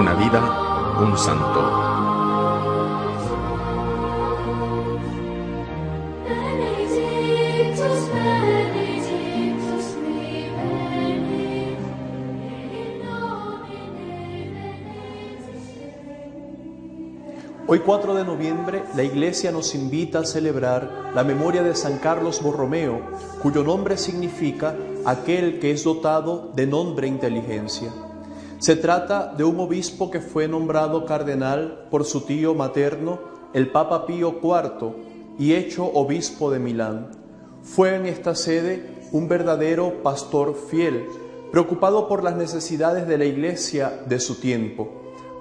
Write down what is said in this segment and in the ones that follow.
vida un santo. Hoy 4 de noviembre la Iglesia nos invita a celebrar la memoria de San Carlos Borromeo, cuyo nombre significa aquel que es dotado de nombre e inteligencia. Se trata de un obispo que fue nombrado cardenal por su tío materno, el Papa Pío IV, y hecho obispo de Milán. Fue en esta sede un verdadero pastor fiel, preocupado por las necesidades de la Iglesia de su tiempo.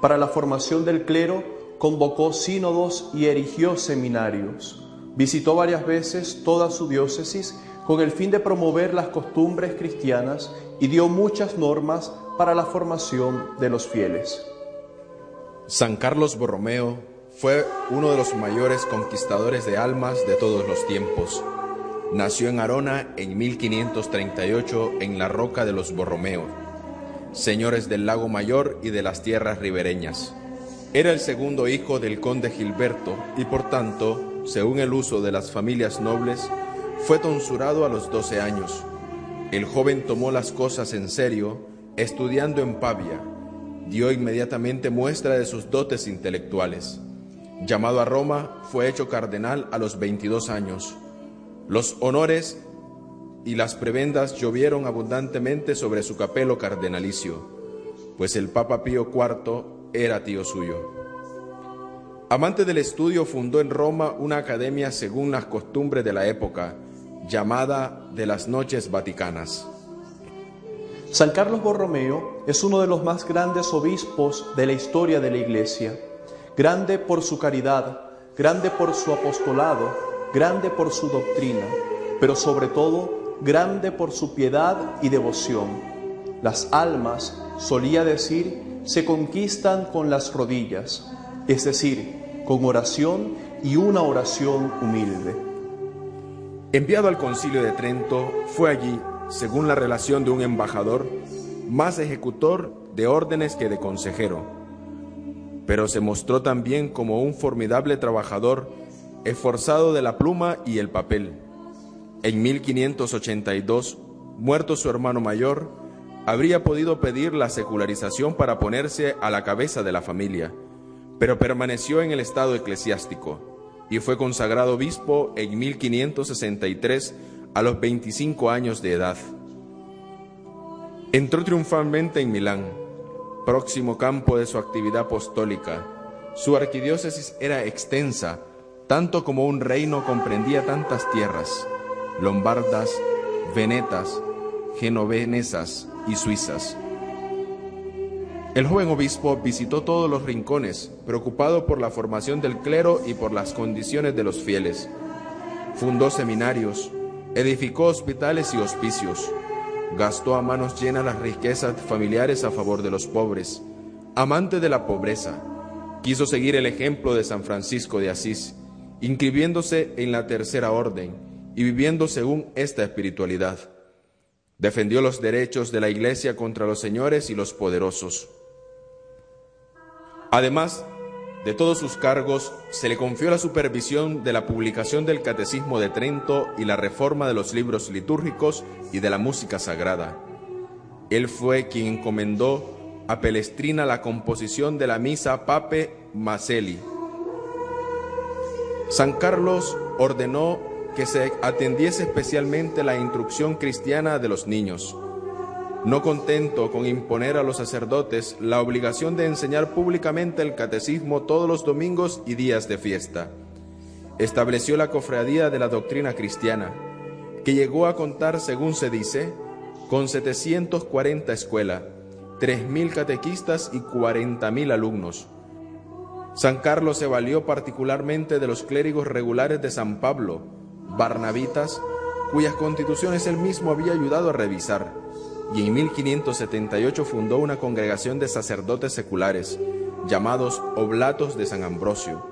Para la formación del clero, convocó sínodos y erigió seminarios. Visitó varias veces toda su diócesis con el fin de promover las costumbres cristianas y dio muchas normas para la formación de los fieles. San Carlos Borromeo fue uno de los mayores conquistadores de almas de todos los tiempos. Nació en Arona en 1538 en la Roca de los Borromeo, señores del lago Mayor y de las tierras ribereñas. Era el segundo hijo del conde Gilberto y por tanto, según el uso de las familias nobles, fue tonsurado a los 12 años. El joven tomó las cosas en serio, estudiando en Pavia. Dio inmediatamente muestra de sus dotes intelectuales. Llamado a Roma, fue hecho cardenal a los 22 años. Los honores y las prebendas llovieron abundantemente sobre su capelo cardenalicio, pues el Papa Pío IV era tío suyo. Amante del estudio, fundó en Roma una academia según las costumbres de la época, llamada de las Noches Vaticanas. San Carlos Borromeo es uno de los más grandes obispos de la historia de la Iglesia, grande por su caridad, grande por su apostolado, grande por su doctrina, pero sobre todo grande por su piedad y devoción. Las almas, solía decir, se conquistan con las rodillas, es decir, con oración y una oración humilde. Enviado al concilio de Trento, fue allí, según la relación de un embajador, más ejecutor de órdenes que de consejero, pero se mostró también como un formidable trabajador, esforzado de la pluma y el papel. En 1582, muerto su hermano mayor, habría podido pedir la secularización para ponerse a la cabeza de la familia, pero permaneció en el estado eclesiástico y fue consagrado obispo en 1563 a los 25 años de edad. Entró triunfalmente en Milán, próximo campo de su actividad apostólica. Su arquidiócesis era extensa, tanto como un reino comprendía tantas tierras, lombardas, venetas, genovenesas, y suizas. El joven obispo visitó todos los rincones, preocupado por la formación del clero y por las condiciones de los fieles. Fundó seminarios, edificó hospitales y hospicios, gastó a manos llenas las riquezas familiares a favor de los pobres, amante de la pobreza. Quiso seguir el ejemplo de San Francisco de Asís, inscribiéndose en la tercera orden y viviendo según esta espiritualidad. Defendió los derechos de la Iglesia contra los señores y los poderosos. Además de todos sus cargos, se le confió la supervisión de la publicación del Catecismo de Trento y la reforma de los libros litúrgicos y de la música sagrada. Él fue quien encomendó a Pelestrina la composición de la misa Pape Maceli. San Carlos ordenó que se atendiese especialmente la instrucción cristiana de los niños. No contento con imponer a los sacerdotes la obligación de enseñar públicamente el catecismo todos los domingos y días de fiesta, estableció la cofradía de la doctrina cristiana, que llegó a contar, según se dice, con 740 escuelas, 3.000 catequistas y 40.000 alumnos. San Carlos se valió particularmente de los clérigos regulares de San Pablo, barnabitas, cuyas constituciones él mismo había ayudado a revisar, y en 1578 fundó una congregación de sacerdotes seculares, llamados Oblatos de San Ambrosio,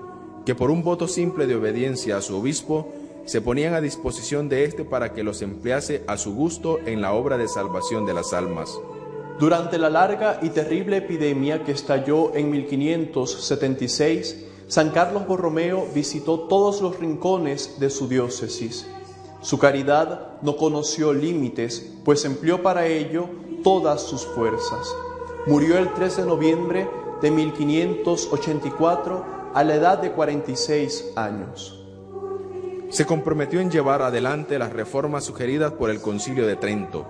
que por un voto simple de obediencia a su obispo, se ponían a disposición de éste para que los emplease a su gusto en la obra de salvación de las almas. Durante la larga y terrible epidemia que estalló en 1576, San Carlos Borromeo visitó todos los rincones de su diócesis. Su caridad no conoció límites, pues empleó para ello todas sus fuerzas. Murió el 3 de noviembre de 1584 a la edad de 46 años. Se comprometió en llevar adelante las reformas sugeridas por el Concilio de Trento,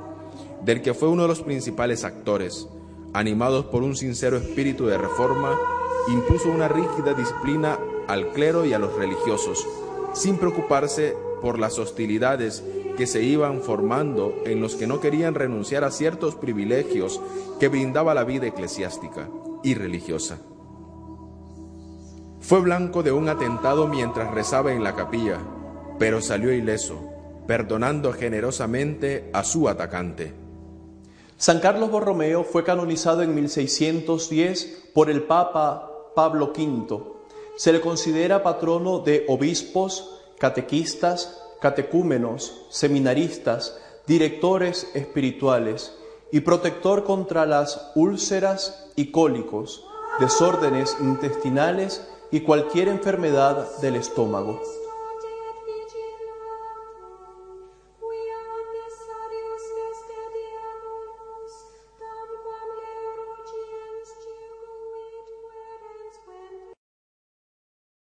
del que fue uno de los principales actores. Animados por un sincero espíritu de reforma, impuso una rígida disciplina al clero y a los religiosos, sin preocuparse por las hostilidades que se iban formando en los que no querían renunciar a ciertos privilegios que brindaba la vida eclesiástica y religiosa. Fue blanco de un atentado mientras rezaba en la capilla, pero salió ileso, perdonando generosamente a su atacante. San Carlos Borromeo fue canonizado en 1610 por el Papa Pablo V. Se le considera patrono de obispos, catequistas, catecúmenos, seminaristas, directores espirituales y protector contra las úlceras y cólicos, desórdenes intestinales y cualquier enfermedad del estómago.